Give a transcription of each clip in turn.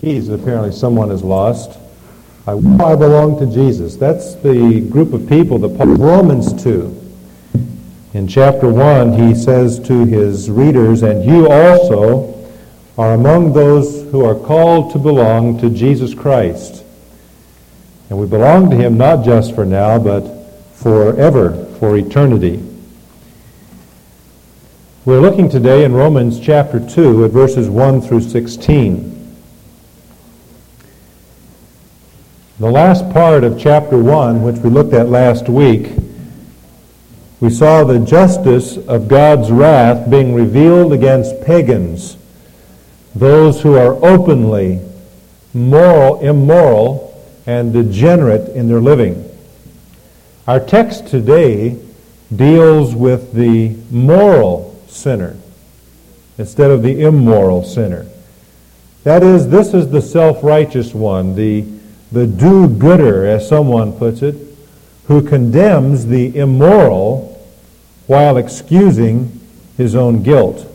keys apparently someone has lost. I, I belong to Jesus. That's the group of people that Paul, Romans 2. In chapter 1, he says to his readers, And you also are among those who are called to belong to Jesus Christ. And we belong to him not just for now, but forever, for eternity. We're looking today in Romans chapter 2 at verses 1 through 16. The last part of chapter 1, which we looked at last week, we saw the justice of God's wrath being revealed against pagans, those who are openly moral, immoral and degenerate in their living. Our text today deals with the moral sinner instead of the immoral sinner. That is, this is the self-righteous one, the, the do-gooder, as someone puts it, who condemns the immoral while excusing his own guilt.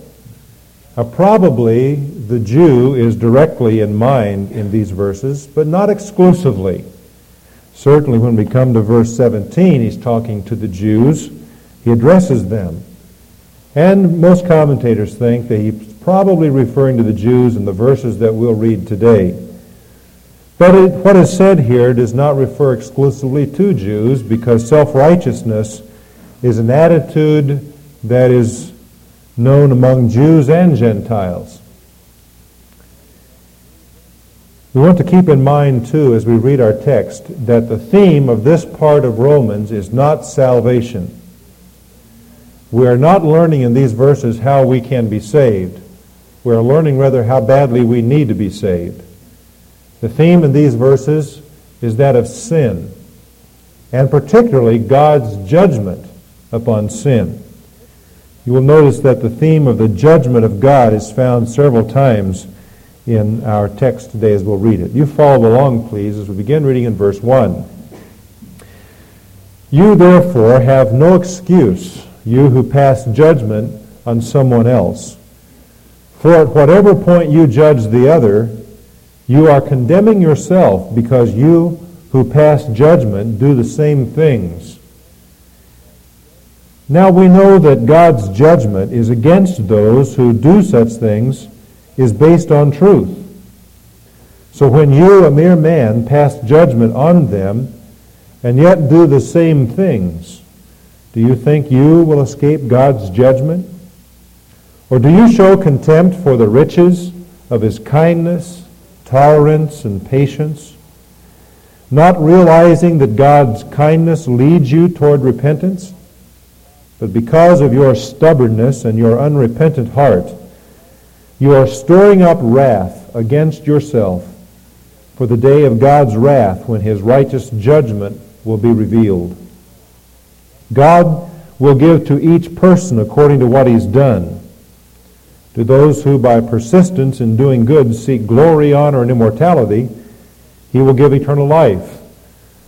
Now, probably the Jew is directly in mind in these verses, but not exclusively. Certainly, when we come to verse 17, he's talking to the Jews. He addresses them. And most commentators think that he's probably referring to the Jews in the verses that we'll read today. But it, what is said here does not refer exclusively to Jews because self-righteousness is an attitude that is known among Jews and Gentiles. We want to keep in mind, too, as we read our text, that the theme of this part of Romans is not salvation. We are not learning in these verses how we can be saved. We are learning rather how badly we need to be saved. The theme in these verses is that of sin, and particularly God's judgment upon sin. You will notice that the theme of the judgment of God is found several times in our text today as we'll read it. You follow along, please, as we begin reading in verse 1. You therefore have no excuse, you who pass judgment on someone else. For at whatever point you judge the other, you are condemning yourself because you who pass judgment do the same things. Now we know that God's judgment is against those who do such things is based on truth. So when you, a mere man, pass judgment on them and yet do the same things, do you think you will escape God's judgment? Or do you show contempt for the riches of his kindness, tolerance, and patience, not realizing that God's kindness leads you toward repentance? But because of your stubbornness and your unrepentant heart, you are storing up wrath against yourself for the day of God's wrath when his righteous judgment will be revealed. God will give to each person according to what he's done. To those who by persistence in doing good seek glory, honor, and immortality, he will give eternal life.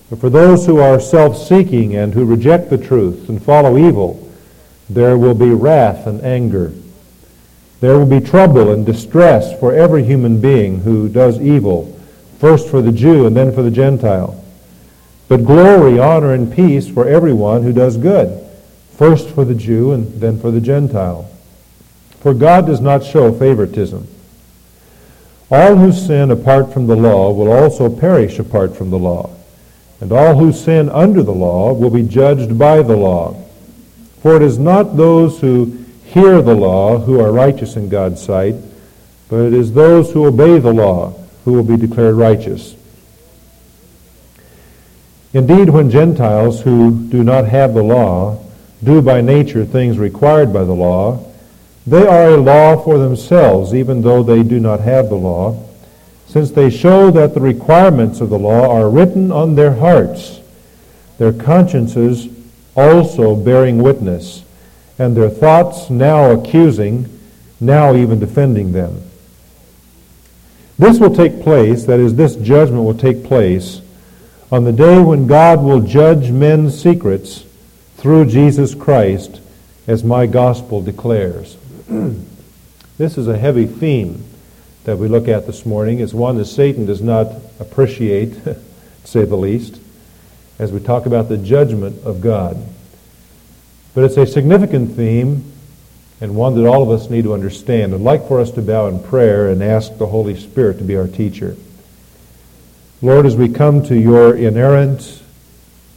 But for those who are self-seeking and who reject the truth and follow evil, there will be wrath and anger. There will be trouble and distress for every human being who does evil, first for the Jew and then for the Gentile. But glory, honor, and peace for everyone who does good, first for the Jew and then for the Gentile. For God does not show favoritism. All who sin apart from the law will also perish apart from the law and all who sin under the law will be judged by the law. For it is not those who hear the law who are righteous in God's sight, but it is those who obey the law who will be declared righteous. Indeed, when Gentiles who do not have the law do by nature things required by the law, they are a law for themselves, even though they do not have the law since they show that the requirements of the law are written on their hearts, their consciences also bearing witness, and their thoughts now accusing, now even defending them. This will take place, that is, this judgment will take place on the day when God will judge men's secrets through Jesus Christ, as my gospel declares. this is a heavy theme that we look at this morning It's one that Satan does not appreciate, to say the least, as we talk about the judgment of God. But it's a significant theme and one that all of us need to understand. I'd like for us to bow in prayer and ask the Holy Spirit to be our teacher. Lord, as we come to your inerrant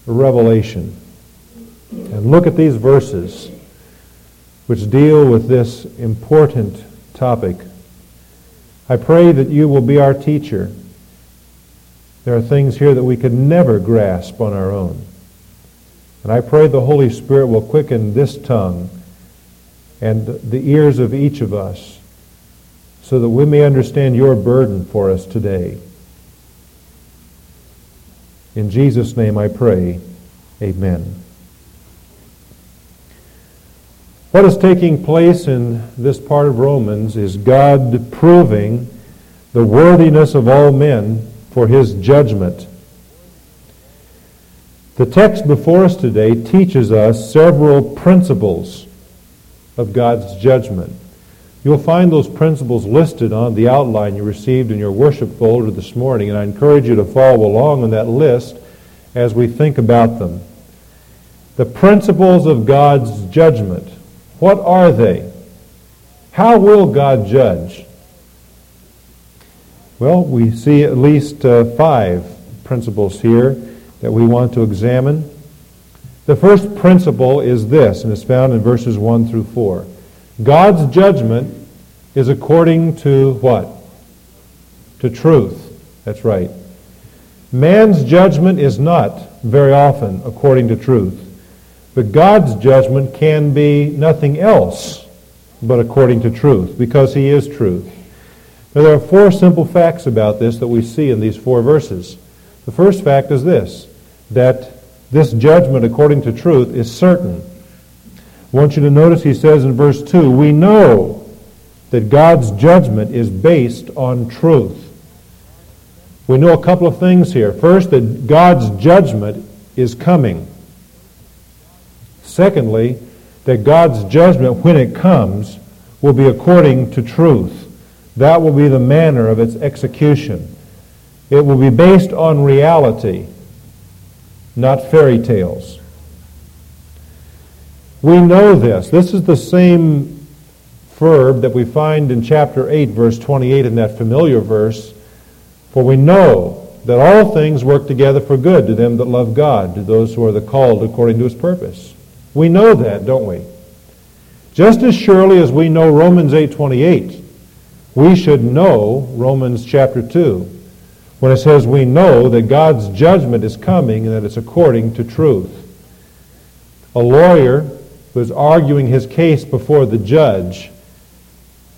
revelation and look at these verses which deal with this important topic, I pray that you will be our teacher. There are things here that we could never grasp on our own. And I pray the Holy Spirit will quicken this tongue and the ears of each of us so that we may understand your burden for us today. In Jesus' name I pray. Amen. What is taking place in this part of Romans is God proving the worthiness of all men for his judgment. The text before us today teaches us several principles of God's judgment. You'll find those principles listed on the outline you received in your worship folder this morning, and I encourage you to follow along on that list as we think about them. The principles of God's judgment. What are they? How will God judge? Well, we see at least uh, five principles here that we want to examine. The first principle is this, and it's found in verses 1 through 4. God's judgment is according to what? To truth. That's right. Man's judgment is not very often according to truth. But God's judgment can be nothing else but according to truth, because he is truth. Now, there are four simple facts about this that we see in these four verses. The first fact is this, that this judgment according to truth is certain. I want you to notice he says in verse 2, we know that God's judgment is based on truth. We know a couple of things here. First, that God's judgment is coming. Secondly, that God's judgment, when it comes, will be according to truth. That will be the manner of its execution. It will be based on reality, not fairy tales. We know this. This is the same verb that we find in chapter 8, verse 28 in that familiar verse. For we know that all things work together for good to them that love God, to those who are the called according to his purpose. We know that, don't we? Just as surely as we know Romans 8:28, we should know Romans chapter 2 when it says we know that God's judgment is coming and that it's according to truth. A lawyer who is arguing his case before the judge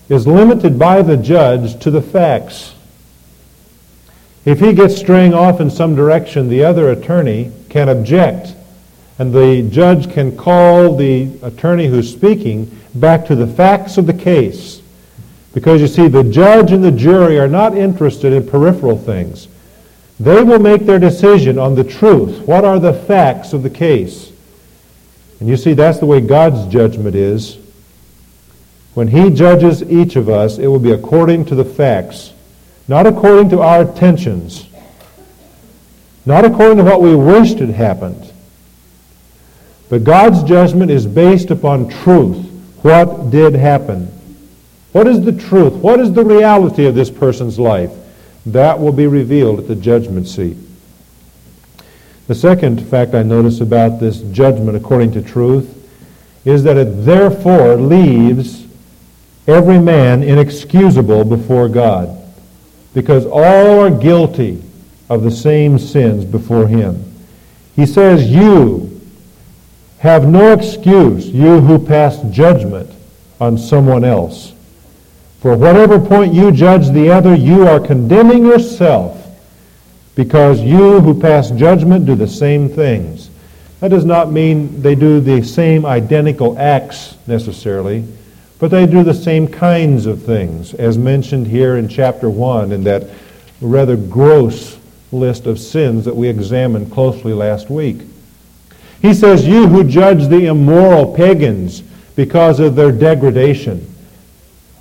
is limited by the judge to the facts. If he gets straying off in some direction, the other attorney can object and the judge can call the attorney who's speaking back to the facts of the case. Because you see, the judge and the jury are not interested in peripheral things. They will make their decision on the truth. What are the facts of the case? And you see, that's the way God's judgment is. When He judges each of us, it will be according to the facts, not according to our intentions, not according to what we wished had happened. But God's judgment is based upon truth. What did happen? What is the truth? What is the reality of this person's life? That will be revealed at the judgment seat. The second fact I notice about this judgment according to truth is that it therefore leaves every man inexcusable before God because all are guilty of the same sins before him. He says, You, have no excuse, you who pass judgment on someone else. For whatever point you judge the other, you are condemning yourself because you who pass judgment do the same things. That does not mean they do the same identical acts necessarily, but they do the same kinds of things, as mentioned here in chapter 1 in that rather gross list of sins that we examined closely last week. He says, You who judge the immoral pagans because of their degradation.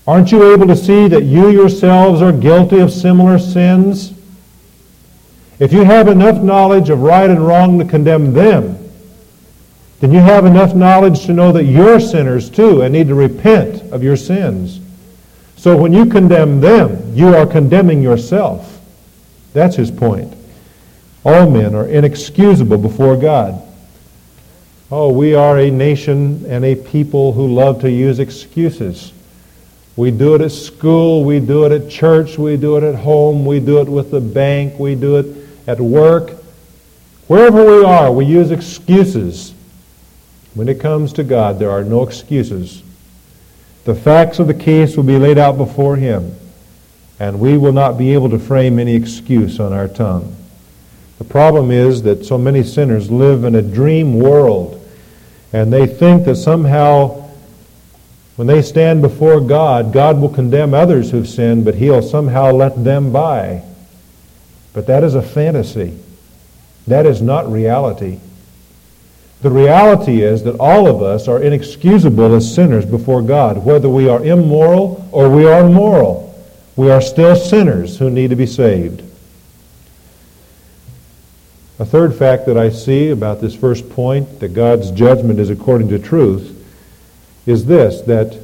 Aren't you able to see that you yourselves are guilty of similar sins? If you have enough knowledge of right and wrong to condemn them, then you have enough knowledge to know that you're sinners too and need to repent of your sins. So when you condemn them, you are condemning yourself. That's his point. All men are inexcusable before God. Oh, we are a nation and a people who love to use excuses. We do it at school, we do it at church, we do it at home, we do it with the bank, we do it at work. Wherever we are, we use excuses. When it comes to God, there are no excuses. The facts of the case will be laid out before Him, and we will not be able to frame any excuse on our tongue. The problem is that so many sinners live in a dream world, and they think that somehow when they stand before God, God will condemn others who've sinned, but He'll somehow let them by. But that is a fantasy. That is not reality. The reality is that all of us are inexcusable as sinners before God, whether we are immoral or we are moral. We are still sinners who need to be saved. A third fact that I see about this first point, that God's judgment is according to truth, is this that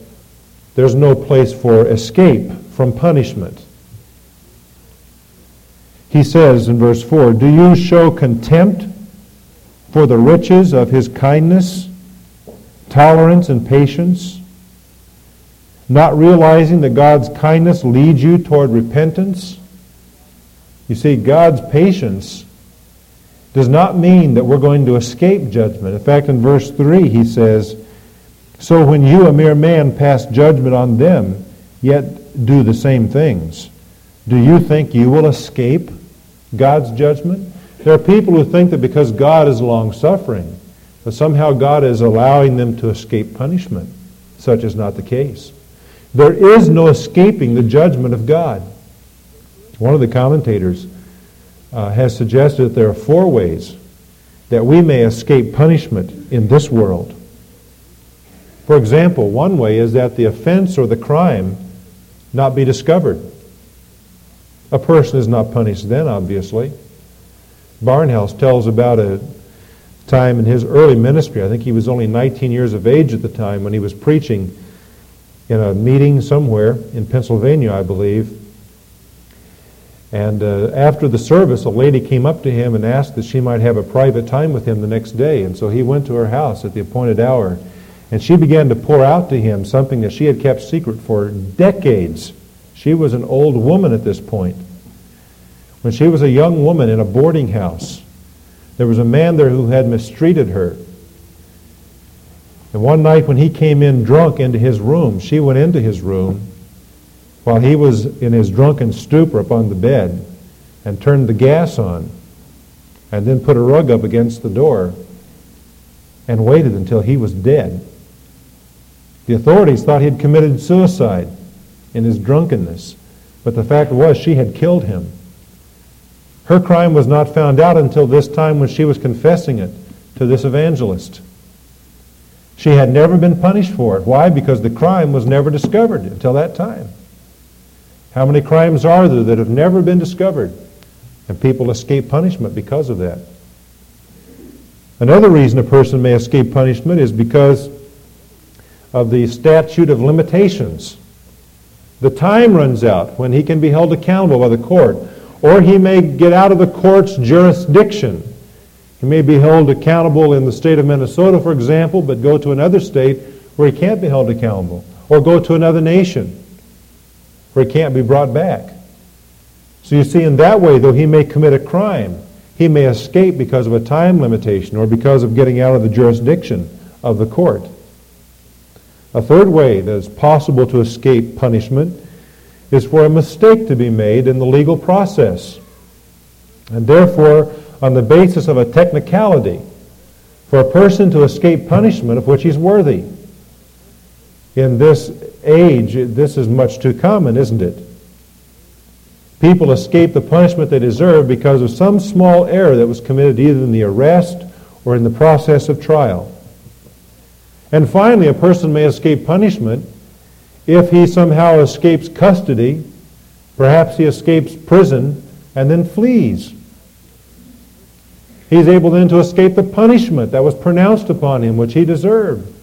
there's no place for escape from punishment. He says in verse 4 Do you show contempt for the riches of his kindness, tolerance, and patience, not realizing that God's kindness leads you toward repentance? You see, God's patience does not mean that we're going to escape judgment. In fact, in verse 3, he says, so when you, a mere man, pass judgment on them, yet do the same things, do you think you will escape God's judgment? There are people who think that because God is long-suffering, that somehow God is allowing them to escape punishment. Such is not the case. There is no escaping the judgment of God. One of the commentators uh, has suggested that there are four ways that we may escape punishment in this world. For example, one way is that the offense or the crime not be discovered. A person is not punished then, obviously. Barnhouse tells about a time in his early ministry. I think he was only 19 years of age at the time when he was preaching in a meeting somewhere in Pennsylvania, I believe. And uh, after the service, a lady came up to him and asked that she might have a private time with him the next day. And so he went to her house at the appointed hour. And she began to pour out to him something that she had kept secret for decades. She was an old woman at this point. When she was a young woman in a boarding house, there was a man there who had mistreated her. And one night when he came in drunk into his room, she went into his room while he was in his drunken stupor upon the bed and turned the gas on and then put a rug up against the door and waited until he was dead. The authorities thought he had committed suicide in his drunkenness, but the fact was she had killed him. Her crime was not found out until this time when she was confessing it to this evangelist. She had never been punished for it. Why? Because the crime was never discovered until that time. How many crimes are there that have never been discovered? And people escape punishment because of that. Another reason a person may escape punishment is because of the statute of limitations. The time runs out when he can be held accountable by the court, or he may get out of the court's jurisdiction. He may be held accountable in the state of Minnesota, for example, but go to another state where he can't be held accountable, or go to another nation where he can't be brought back. So you see, in that way, though he may commit a crime, he may escape because of a time limitation or because of getting out of the jurisdiction of the court. A third way that is possible to escape punishment is for a mistake to be made in the legal process. And therefore, on the basis of a technicality, for a person to escape punishment of which he's worthy. In this age, this is much too common, isn't it? People escape the punishment they deserve because of some small error that was committed either in the arrest or in the process of trial. And finally, a person may escape punishment If he somehow escapes custody, perhaps he escapes prison and then flees. He's able then to escape the punishment that was pronounced upon him, which he deserved.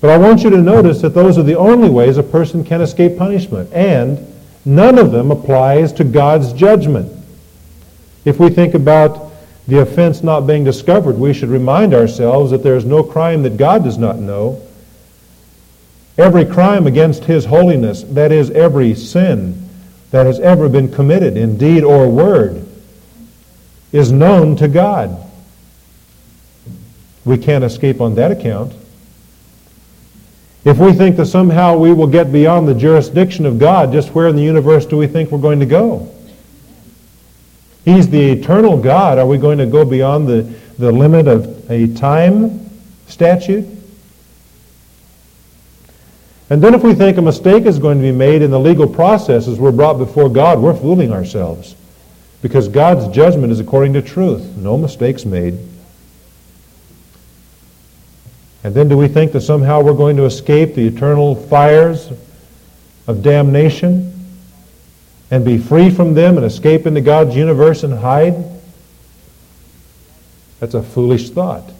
But I want you to notice that those are the only ways a person can escape punishment. And none of them applies to God's judgment. If we think about the offense not being discovered, we should remind ourselves that there is no crime that God does not know. Every crime against His holiness, that is, every sin that has ever been committed in deed or word, is known to God. We can't escape on that account. If we think that somehow we will get beyond the jurisdiction of God, just where in the universe do we think we're going to go? He's the eternal God. Are we going to go beyond the, the limit of a time statute? And then if we think a mistake is going to be made in the legal process as we're brought before God, we're fooling ourselves. Because God's judgment is according to truth. No mistakes made. And then do we think that somehow we're going to escape the eternal fires of damnation and be free from them and escape into God's universe and hide? That's a foolish thought.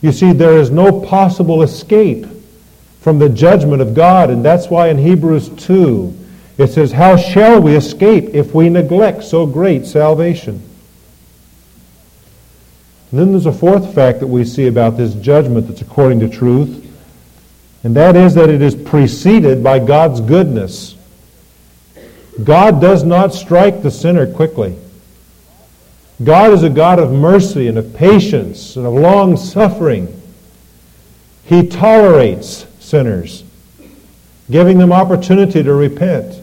You see, there is no possible escape from the judgment of God, and that's why in Hebrews 2 it says, How shall we escape if we neglect so great salvation? And then there's a fourth fact that we see about this judgment that's according to truth, and that is that it is preceded by God's goodness. God does not strike the sinner quickly. God is a God of mercy and of patience and of long suffering. He tolerates sinners, giving them opportunity to repent.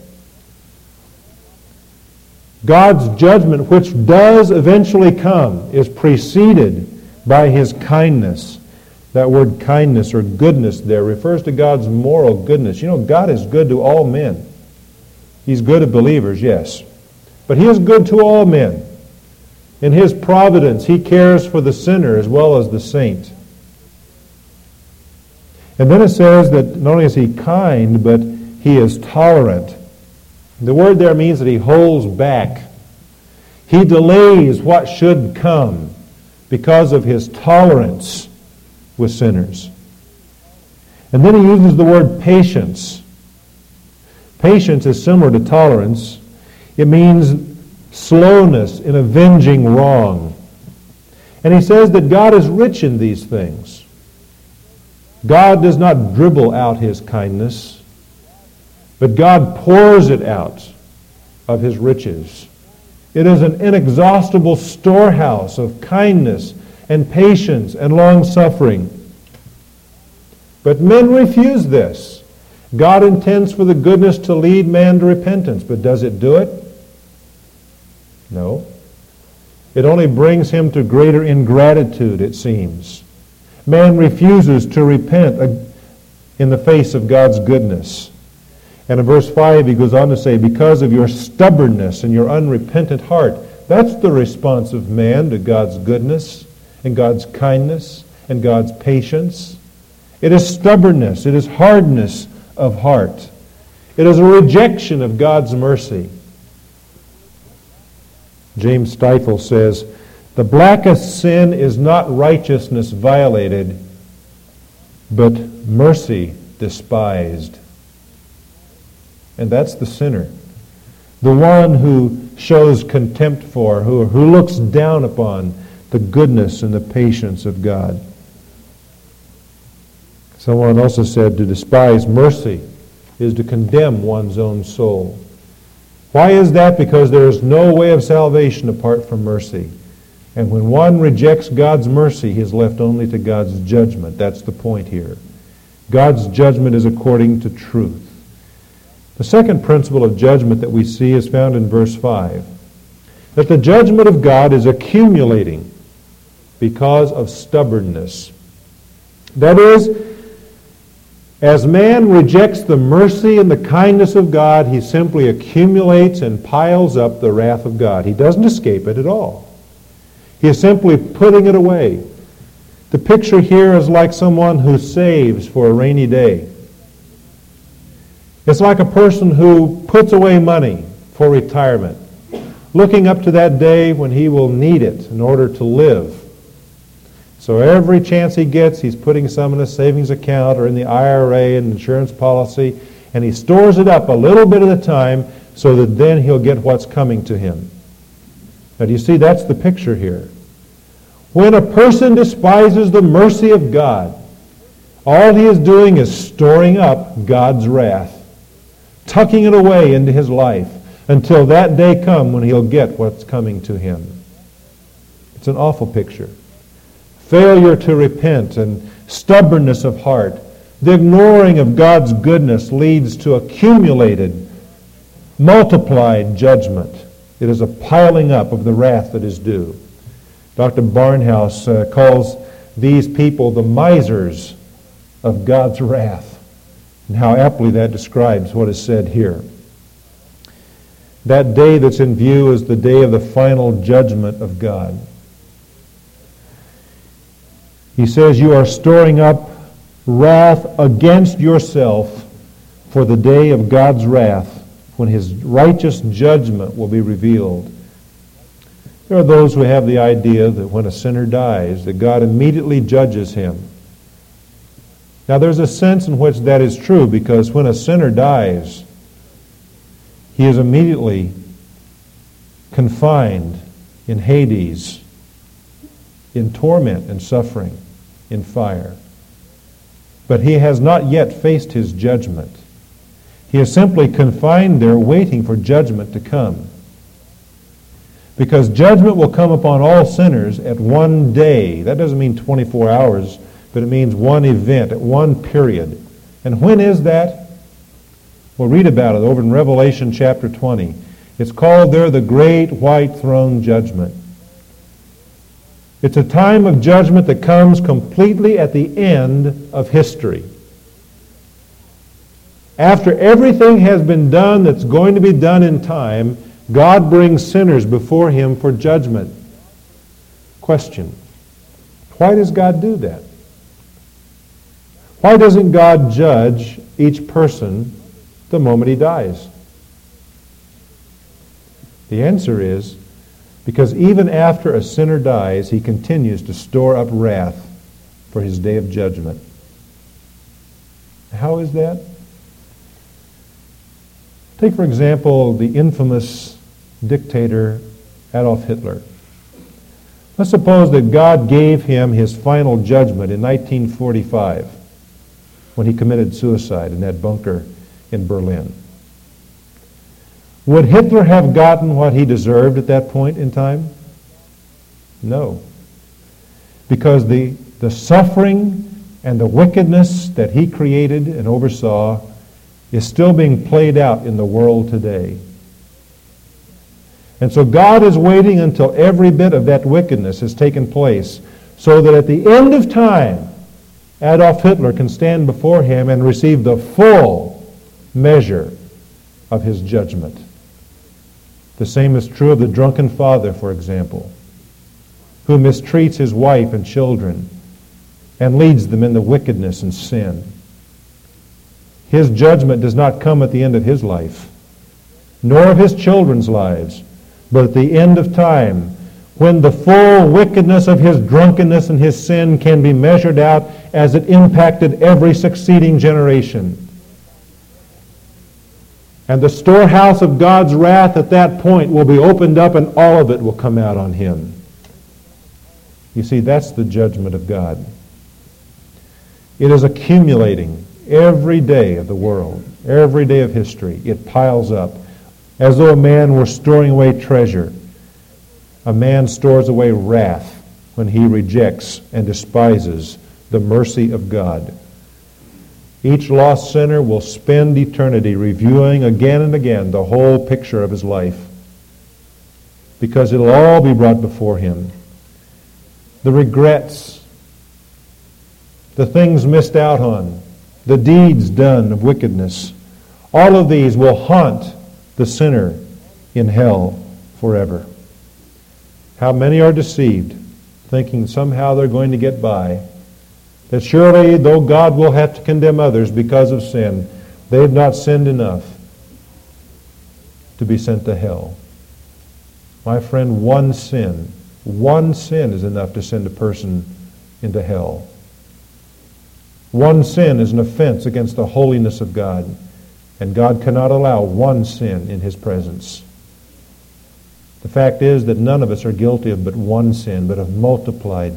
God's judgment, which does eventually come, is preceded by his kindness. That word kindness or goodness there refers to God's moral goodness. You know, God is good to all men. He's good to believers, yes. But he is good to all men. In his providence, he cares for the sinner as well as the saint. And then it says that not only is he kind, but he is tolerant. The word there means that he holds back. He delays what should come because of his tolerance with sinners. And then he uses the word patience. Patience is similar to tolerance. It means slowness in avenging wrong. And he says that God is rich in these things. God does not dribble out his kindness. But God pours it out of his riches. It is an inexhaustible storehouse of kindness and patience and long suffering. But men refuse this. God intends for the goodness to lead man to repentance, but does it do it? No. It only brings him to greater ingratitude, it seems. Man refuses to repent in the face of God's goodness. And in verse 5, he goes on to say, Because of your stubbornness and your unrepentant heart. That's the response of man to God's goodness and God's kindness and God's patience. It is stubbornness. It is hardness of heart. It is a rejection of God's mercy. James Stifler says, The blackest sin is not righteousness violated, but mercy despised and that's the sinner. The one who shows contempt for, who, who looks down upon the goodness and the patience of God. Someone also said to despise mercy is to condemn one's own soul. Why is that? Because there is no way of salvation apart from mercy. And when one rejects God's mercy, he is left only to God's judgment. That's the point here. God's judgment is according to truth. The second principle of judgment that we see is found in verse 5 that the judgment of God is accumulating because of stubbornness. That is, as man rejects the mercy and the kindness of God, he simply accumulates and piles up the wrath of God. He doesn't escape it at all. He is simply putting it away. The picture here is like someone who saves for a rainy day. It's like a person who puts away money for retirement, looking up to that day when he will need it in order to live. So every chance he gets, he's putting some in a savings account or in the IRA and insurance policy, and he stores it up a little bit at a time so that then he'll get what's coming to him. Now, do you see that's the picture here? When a person despises the mercy of God, all he is doing is storing up God's wrath, tucking it away into his life until that day come when he'll get what's coming to him. It's an awful picture. Failure to repent and stubbornness of heart, the ignoring of God's goodness leads to accumulated, multiplied judgment. It is a piling up of the wrath that is due. Dr. Barnhouse uh, calls these people the misers of God's wrath. And how aptly that describes what is said here. That day that's in view is the day of the final judgment of God. He says, You are storing up wrath against yourself for the day of God's wrath when his righteous judgment will be revealed. There are those who have the idea that when a sinner dies, that God immediately judges him. Now, there's a sense in which that is true because when a sinner dies, he is immediately confined in Hades, in torment and suffering, in fire. But he has not yet faced his judgment. He is simply confined there waiting for judgment to come. Because judgment will come upon all sinners at one day. That doesn't mean 24 hours, but it means one event at one period. And when is that? We'll read about it over in Revelation chapter 20. It's called there the Great White Throne Judgment. It's a time of judgment that comes completely at the end of history. After everything has been done that's going to be done in time, God brings sinners before him for judgment. Question. Why does God do that? Why doesn't God judge each person the moment he dies? The answer is because even after a sinner dies, he continues to store up wrath for his day of judgment. How is that? Take, for example, the infamous dictator Adolf Hitler. Let's suppose that God gave him his final judgment in 1945 when he committed suicide in that bunker in Berlin. Would Hitler have gotten what he deserved at that point in time? No. Because the, the suffering and the wickedness that he created and oversaw is still being played out in the world today. And so God is waiting until every bit of that wickedness has taken place so that at the end of time, Adolf Hitler can stand before him and receive the full measure of his judgment. The same is true of the drunken father, for example, who mistreats his wife and children and leads them in the wickedness and sin. His judgment does not come at the end of his life, nor of his children's lives, but at the end of time, when the full wickedness of his drunkenness and his sin can be measured out as it impacted every succeeding generation. And the storehouse of God's wrath at that point will be opened up and all of it will come out on him. You see, that's the judgment of God. It is accumulating every day of the world, every day of history. It piles up as though a man were storing away treasure. A man stores away wrath when he rejects and despises the mercy of God. Each lost sinner will spend eternity reviewing again and again the whole picture of his life because it'll all be brought before him. The regrets, the things missed out on, the deeds done of wickedness, all of these will haunt the sinner in hell forever. How many are deceived, thinking somehow they're going to get by. That surely, though God will have to condemn others because of sin, They have not sinned enough to be sent to hell. My friend, one sin, one sin is enough to send a person into hell. One sin is an offense against the holiness of God, and God cannot allow one sin in his presence. The fact is that none of us are guilty of but one sin, but of multiplied,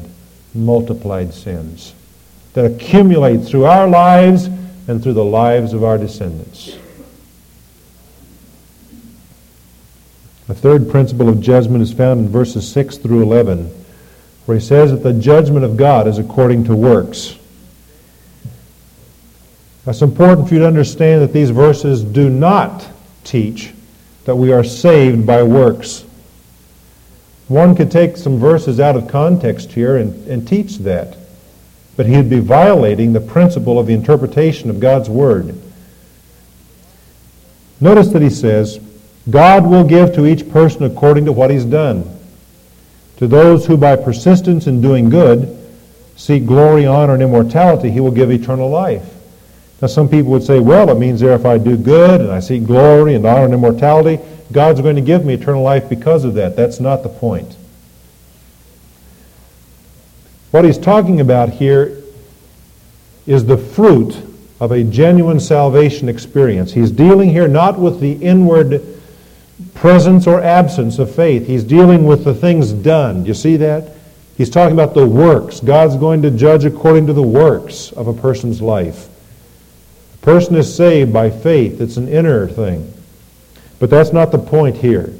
multiplied sins that accumulate through our lives and through the lives of our descendants. The third principle of judgment is found in verses 6 through 11, where he says that the judgment of God is according to works. It's important for you to understand that these verses do not teach that we are saved by works. One could take some verses out of context here and, and teach that, but he would be violating the principle of the interpretation of God's Word. Notice that he says, God will give to each person according to what he's done. To those who by persistence in doing good seek glory, honor, and immortality, he will give eternal life. Now some people would say, well, it means there if I do good and I seek glory and honor and immortality, God's going to give me eternal life because of that. That's not the point. What he's talking about here is the fruit of a genuine salvation experience. He's dealing here not with the inward presence or absence of faith. He's dealing with the things done. Do you see that? He's talking about the works. God's going to judge according to the works of a person's life. Person is saved by faith. It's an inner thing. But that's not the point here.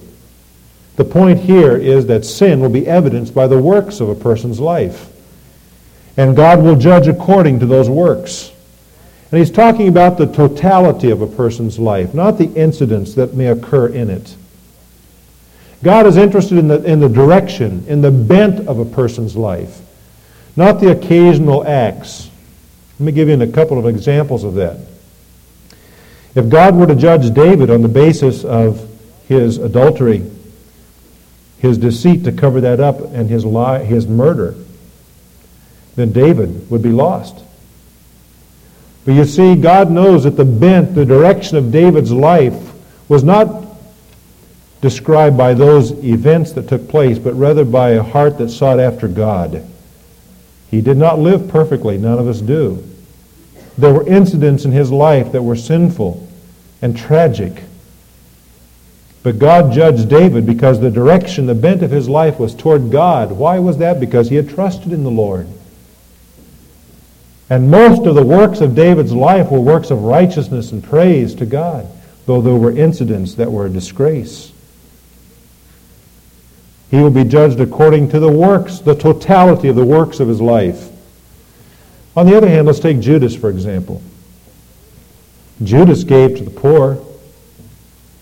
The point here is that sin will be evidenced by the works of a person's life. And God will judge according to those works. And he's talking about the totality of a person's life, not the incidents that may occur in it. God is interested in the, in the direction, in the bent of a person's life, not the occasional acts. Let me give you a couple of examples of that. If God were to judge David on the basis of his adultery, his deceit to cover that up, and his lie, his murder, then David would be lost. But you see, God knows that the bent, the direction of David's life was not described by those events that took place, but rather by a heart that sought after God. He did not live perfectly. None of us do. There were incidents in his life that were sinful and tragic. But God judged David because the direction, the bent of his life was toward God. Why was that? Because he had trusted in the Lord. And most of the works of David's life were works of righteousness and praise to God, though there were incidents that were a disgrace. He will be judged according to the works, the totality of the works of his life. On the other hand, let's take Judas, for example. Judas gave to the poor,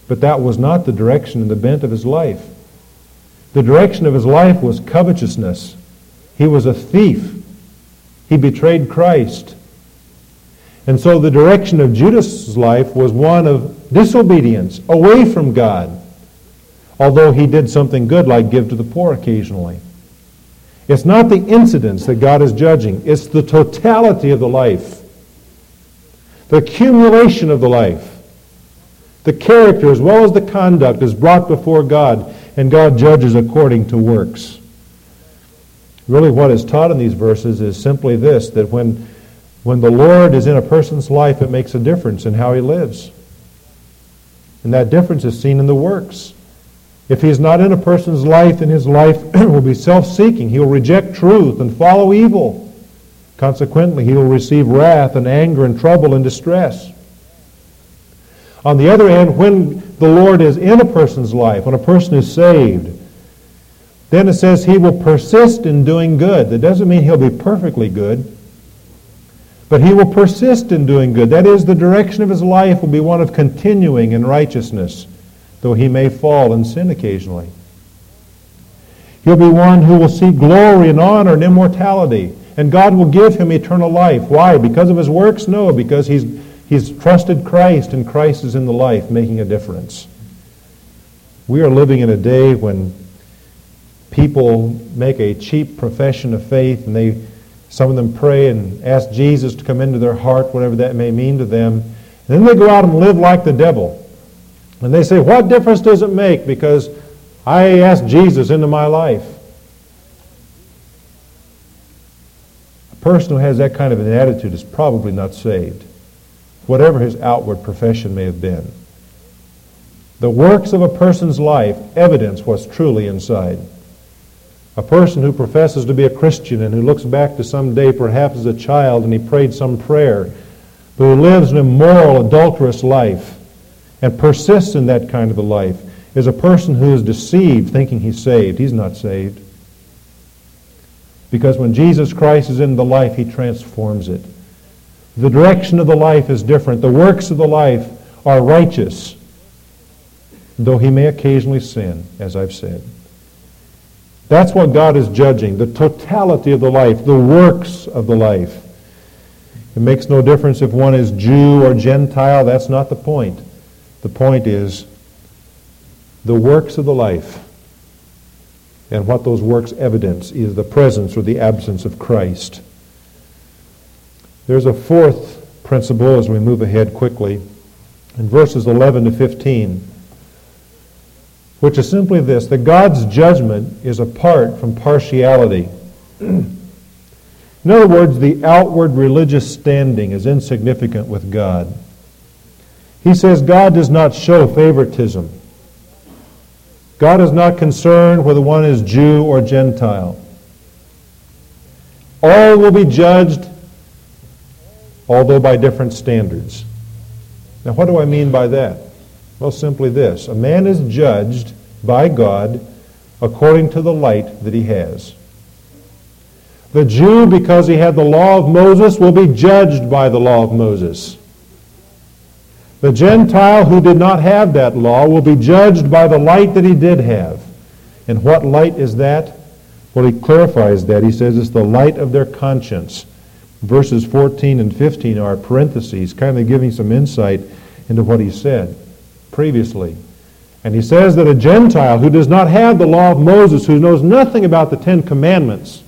but that was not the direction and the bent of his life. The direction of his life was covetousness. He was a thief. He betrayed Christ. And so the direction of Judas' life was one of disobedience, away from God, although he did something good like give to the poor occasionally. It's not the incidents that God is judging, it's the totality of the life, the accumulation of the life. The character as well as the conduct is brought before God, and God judges according to works. Really, what is taught in these verses is simply this that when, when the Lord is in a person's life, it makes a difference in how he lives. And that difference is seen in the works. If he's not in a person's life, then his life will be self-seeking. He will reject truth and follow evil. Consequently, he will receive wrath and anger and trouble and distress. On the other hand, when the Lord is in a person's life, when a person is saved, then it says he will persist in doing good. That doesn't mean he'll be perfectly good, but he will persist in doing good. That is, the direction of his life will be one of continuing in righteousness, though he may fall and sin occasionally. He'll be one who will seek glory and honor and immortality, and God will give him eternal life. Why? Because of his works? No, because he's, he's trusted Christ, and Christ is in the life, making a difference. We are living in a day when people make a cheap profession of faith and they some of them pray and ask Jesus to come into their heart, whatever that may mean to them. And Then they go out and live like the devil. And they say, what difference does it make because I asked Jesus into my life? Person who has that kind of an attitude is probably not saved, whatever his outward profession may have been. The works of a person's life evidence what's truly inside. A person who professes to be a Christian and who looks back to some day, perhaps as a child, and he prayed some prayer, but who lives an immoral, adulterous life and persists in that kind of a life, is a person who is deceived thinking he's saved. He's not saved. Because when Jesus Christ is in the life, he transforms it. The direction of the life is different. The works of the life are righteous though he may occasionally sin, as I've said. That's what God is judging, the totality of the life, the works of the life. It makes no difference if one is Jew or Gentile. That's not the point. The point is the works of the life. And what those works evidence is the presence or the absence of Christ. There's a fourth principle as we move ahead quickly. In verses 11 to 15, which is simply this that God's judgment is apart from partiality. In other words, the outward religious standing is insignificant with God. He says God does not show favoritism. God is not concerned whether one is Jew or Gentile. All will be judged, although by different standards. Now, what do I mean by that? Well, simply this. A man is judged by God according to the light that he has. The Jew, because he had the law of Moses, will be judged by the law of Moses. The Gentile who did not have that law will be judged by the light that he did have. And what light is that? Well, he clarifies that. He says it's the light of their conscience. Verses 14 and 15 are parentheses, kind of giving some insight into what he said previously. And he says that a Gentile who does not have the law of Moses, who knows nothing about the Ten Commandments,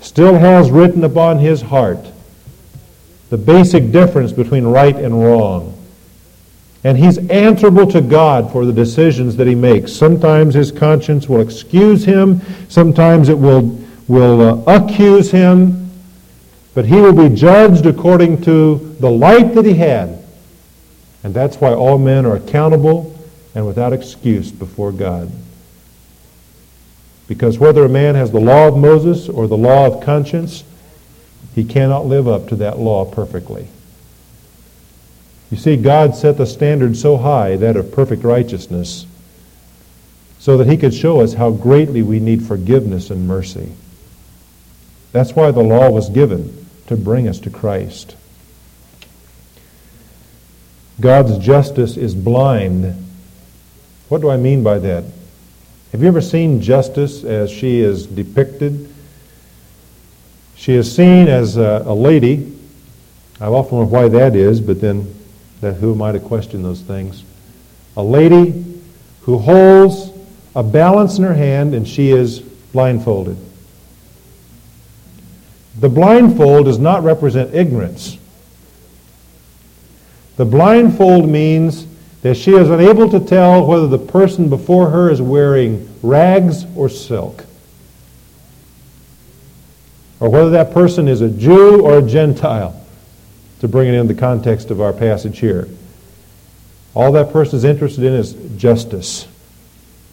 still has written upon his heart the basic difference between right and wrong. And he's answerable to God for the decisions that he makes. Sometimes his conscience will excuse him, sometimes it will, will uh, accuse him, but he will be judged according to the light that he had. And that's why all men are accountable and without excuse before God. Because whether a man has the law of Moses or the law of conscience, he cannot live up to that law perfectly. You see, God set the standard so high, that of perfect righteousness, so that he could show us how greatly we need forgiveness and mercy. That's why the law was given, to bring us to Christ. God's justice is blind what do I mean by that? Have you ever seen justice as she is depicted? She is seen as a, a lady. I've often wondered why that is, but then that who am I to question those things? A lady who holds a balance in her hand and she is blindfolded. The blindfold does not represent ignorance. The blindfold means that she is unable to tell whether the person before her is wearing rags or silk, or whether that person is a Jew or a Gentile, to bring it in the context of our passage here. All that person is interested in is justice.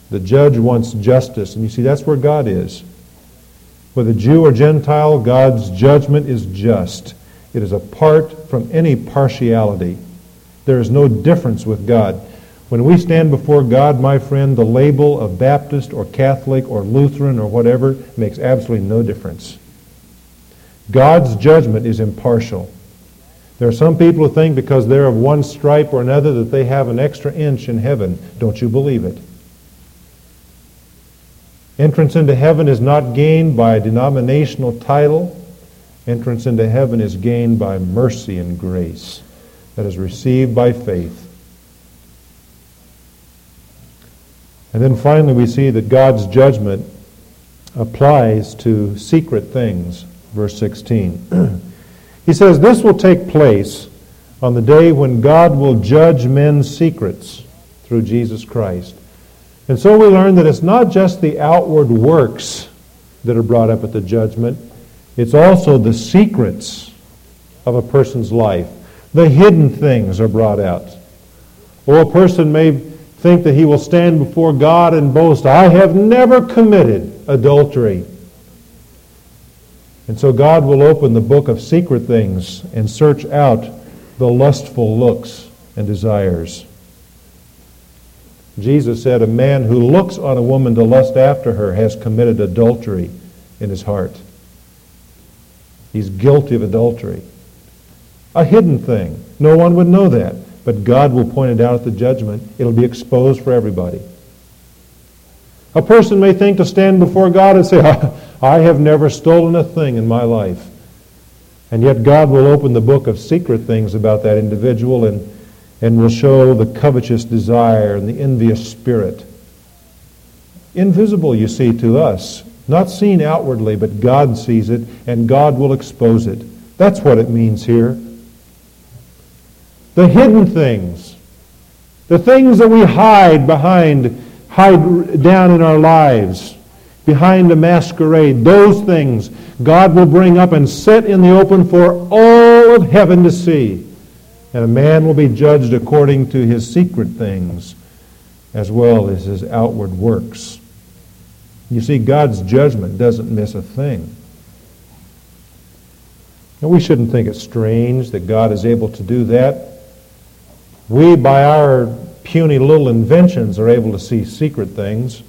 The judge wants justice, and you see, that's where God is. Whether Jew or Gentile, God's judgment is just. It is apart from any partiality. There is no difference with God. When we stand before God, my friend, the label of Baptist or Catholic or Lutheran or whatever makes absolutely no difference. God's judgment is impartial. There are some people who think because they're of one stripe or another that they have an extra inch in heaven. Don't you believe it? Entrance into heaven is not gained by a denominational title. Entrance into heaven is gained by mercy and grace that is received by faith. And then finally, we see that God's judgment applies to secret things. Verse 16. he says, This will take place on the day when God will judge men's secrets through Jesus Christ. And so we learn that it's not just the outward works that are brought up at the judgment, it's also the secrets of a person's life. The hidden things are brought out. Or a person may think that he will stand before God and boast, I have never committed adultery. And so God will open the book of secret things and search out the lustful looks and desires. Jesus said, A man who looks on a woman to lust after her has committed adultery in his heart. He's guilty of adultery. A hidden thing. No one would know that. But God will point it out at the judgment. It'll be exposed for everybody. A person may think to stand before God and say, ah, I have never stolen a thing in my life. And yet God will open the book of secret things about that individual and, and will show the covetous desire and the envious spirit. Invisible, you see, to us. Not seen outwardly, but God sees it, and God will expose it. That's what it means here. The hidden things, the things that we hide behind, hide down in our lives, behind a masquerade, those things God will bring up and set in the open for all of heaven to see. And a man will be judged according to his secret things as well as his outward works. You see, God's judgment doesn't miss a thing. And we shouldn't think it strange that God is able to do that. We, by our puny little inventions, are able to see secret things.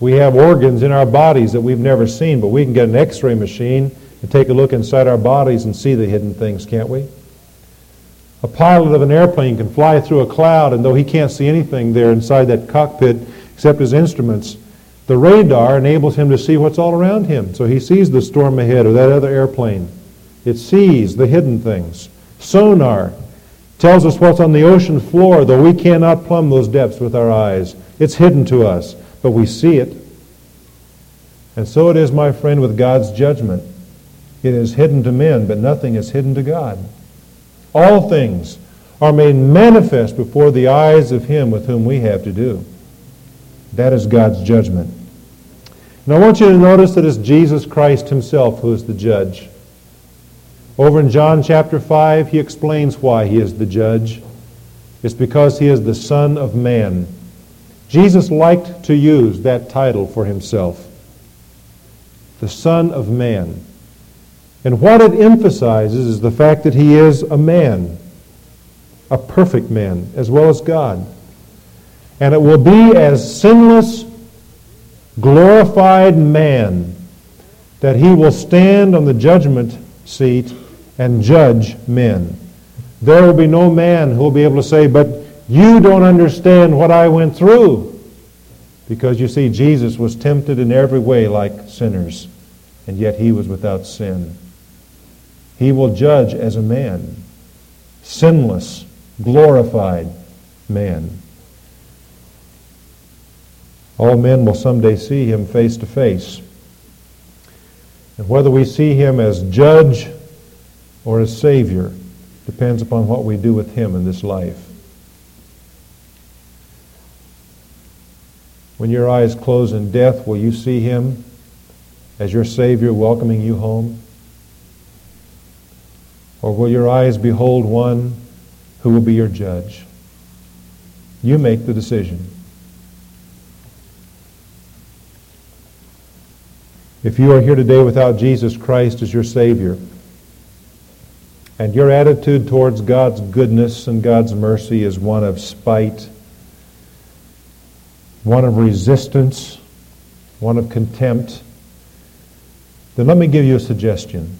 We have organs in our bodies that we've never seen, but we can get an x ray machine and take a look inside our bodies and see the hidden things, can't we? A pilot of an airplane can fly through a cloud, and though he can't see anything there inside that cockpit except his instruments, the radar enables him to see what's all around him. So he sees the storm ahead or that other airplane. It sees the hidden things. Sonar tells us what's on the ocean floor, though we cannot plumb those depths with our eyes. It's hidden to us but we see it. And so it is, my friend, with God's judgment. It is hidden to men, but nothing is hidden to God. All things are made manifest before the eyes of him with whom we have to do. That is God's judgment. And I want you to notice that it's Jesus Christ himself who is the judge. Over in John chapter 5, he explains why he is the judge. It's because he is the Son of Man. Jesus liked to use that title for himself, the Son of Man. And what it emphasizes is the fact that he is a man, a perfect man, as well as God. And it will be as sinless, glorified man that he will stand on the judgment seat and judge men. There will be no man who will be able to say, but you don't understand what I went through. Because you see, Jesus was tempted in every way like sinners, and yet he was without sin. He will judge as a man, sinless, glorified man. All men will someday see him face to face. And whether we see him as judge or as Savior depends upon what we do with him in this life. When your eyes close in death, will you see him as your Savior welcoming you home? Or will your eyes behold one who will be your judge? You make the decision. If you are here today without Jesus Christ as your Savior, and your attitude towards God's goodness and God's mercy is one of spite, one of resistance, one of contempt, then let me give you a suggestion.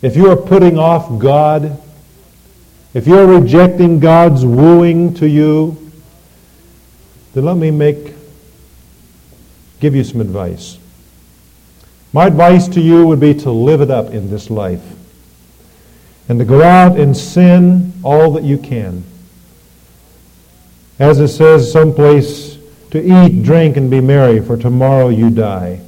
If you are putting off God, if you're rejecting God's wooing to you, then let me make give you some advice. My advice to you would be to live it up in this life and to go out and sin all that you can as it says someplace, to eat, drink, and be merry, for tomorrow you die.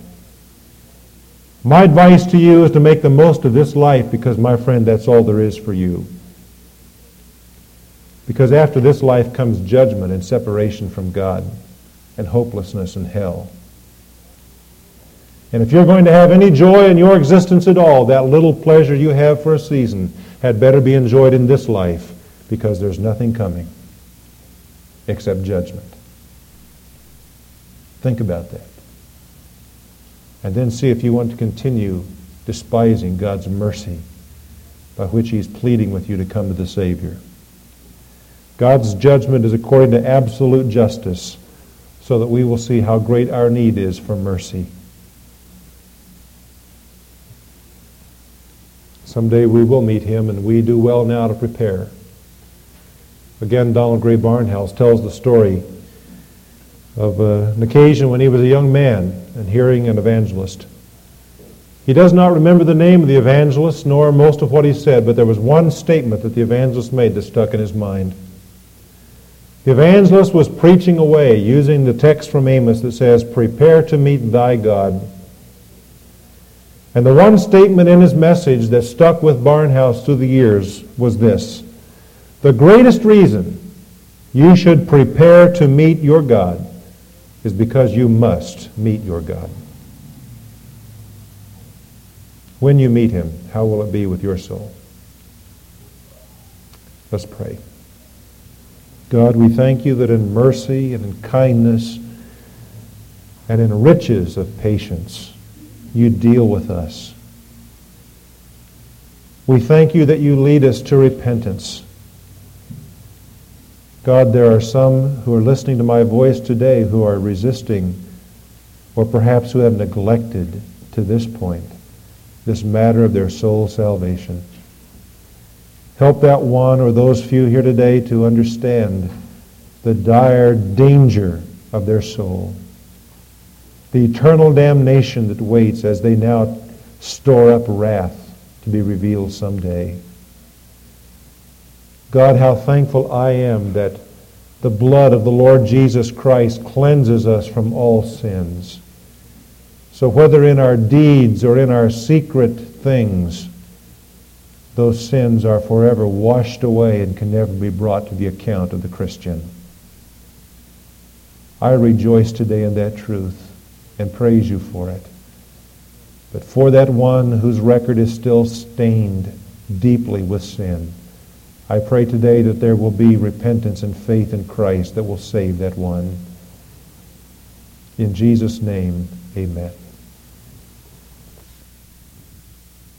My advice to you is to make the most of this life because, my friend, that's all there is for you. Because after this life comes judgment and separation from God and hopelessness and hell. And if you're going to have any joy in your existence at all, that little pleasure you have for a season had better be enjoyed in this life because there's nothing coming except judgment. Think about that. And then see if you want to continue despising God's mercy by which he's pleading with you to come to the Savior. God's judgment is according to absolute justice so that we will see how great our need is for mercy. Someday we will meet him, and we do well now to prepare. Again, Donald Grey Barnhouse tells the story of uh, an occasion when he was a young man and hearing an evangelist. He does not remember the name of the evangelist nor most of what he said, but there was one statement that the evangelist made that stuck in his mind. The evangelist was preaching away using the text from Amos that says, Prepare to meet thy God. And the one statement in his message that stuck with Barnhouse through the years was this The greatest reason you should prepare to meet your God is because you must meet your God. When you meet him, how will it be with your soul? Let's pray. God, we thank you that in mercy and in kindness and in riches of patience, you deal with us. We thank you that you lead us to repentance God, there are some who are listening to my voice today who are resisting or perhaps who have neglected to this point this matter of their soul salvation. Help that one or those few here today to understand the dire danger of their soul, the eternal damnation that waits as they now store up wrath to be revealed someday. God, how thankful I am that the blood of the Lord Jesus Christ cleanses us from all sins. So whether in our deeds or in our secret things, those sins are forever washed away and can never be brought to the account of the Christian. I rejoice today in that truth and praise you for it. But for that one whose record is still stained deeply with sin, I pray today that there will be repentance and faith in Christ that will save that one. In Jesus' name, amen.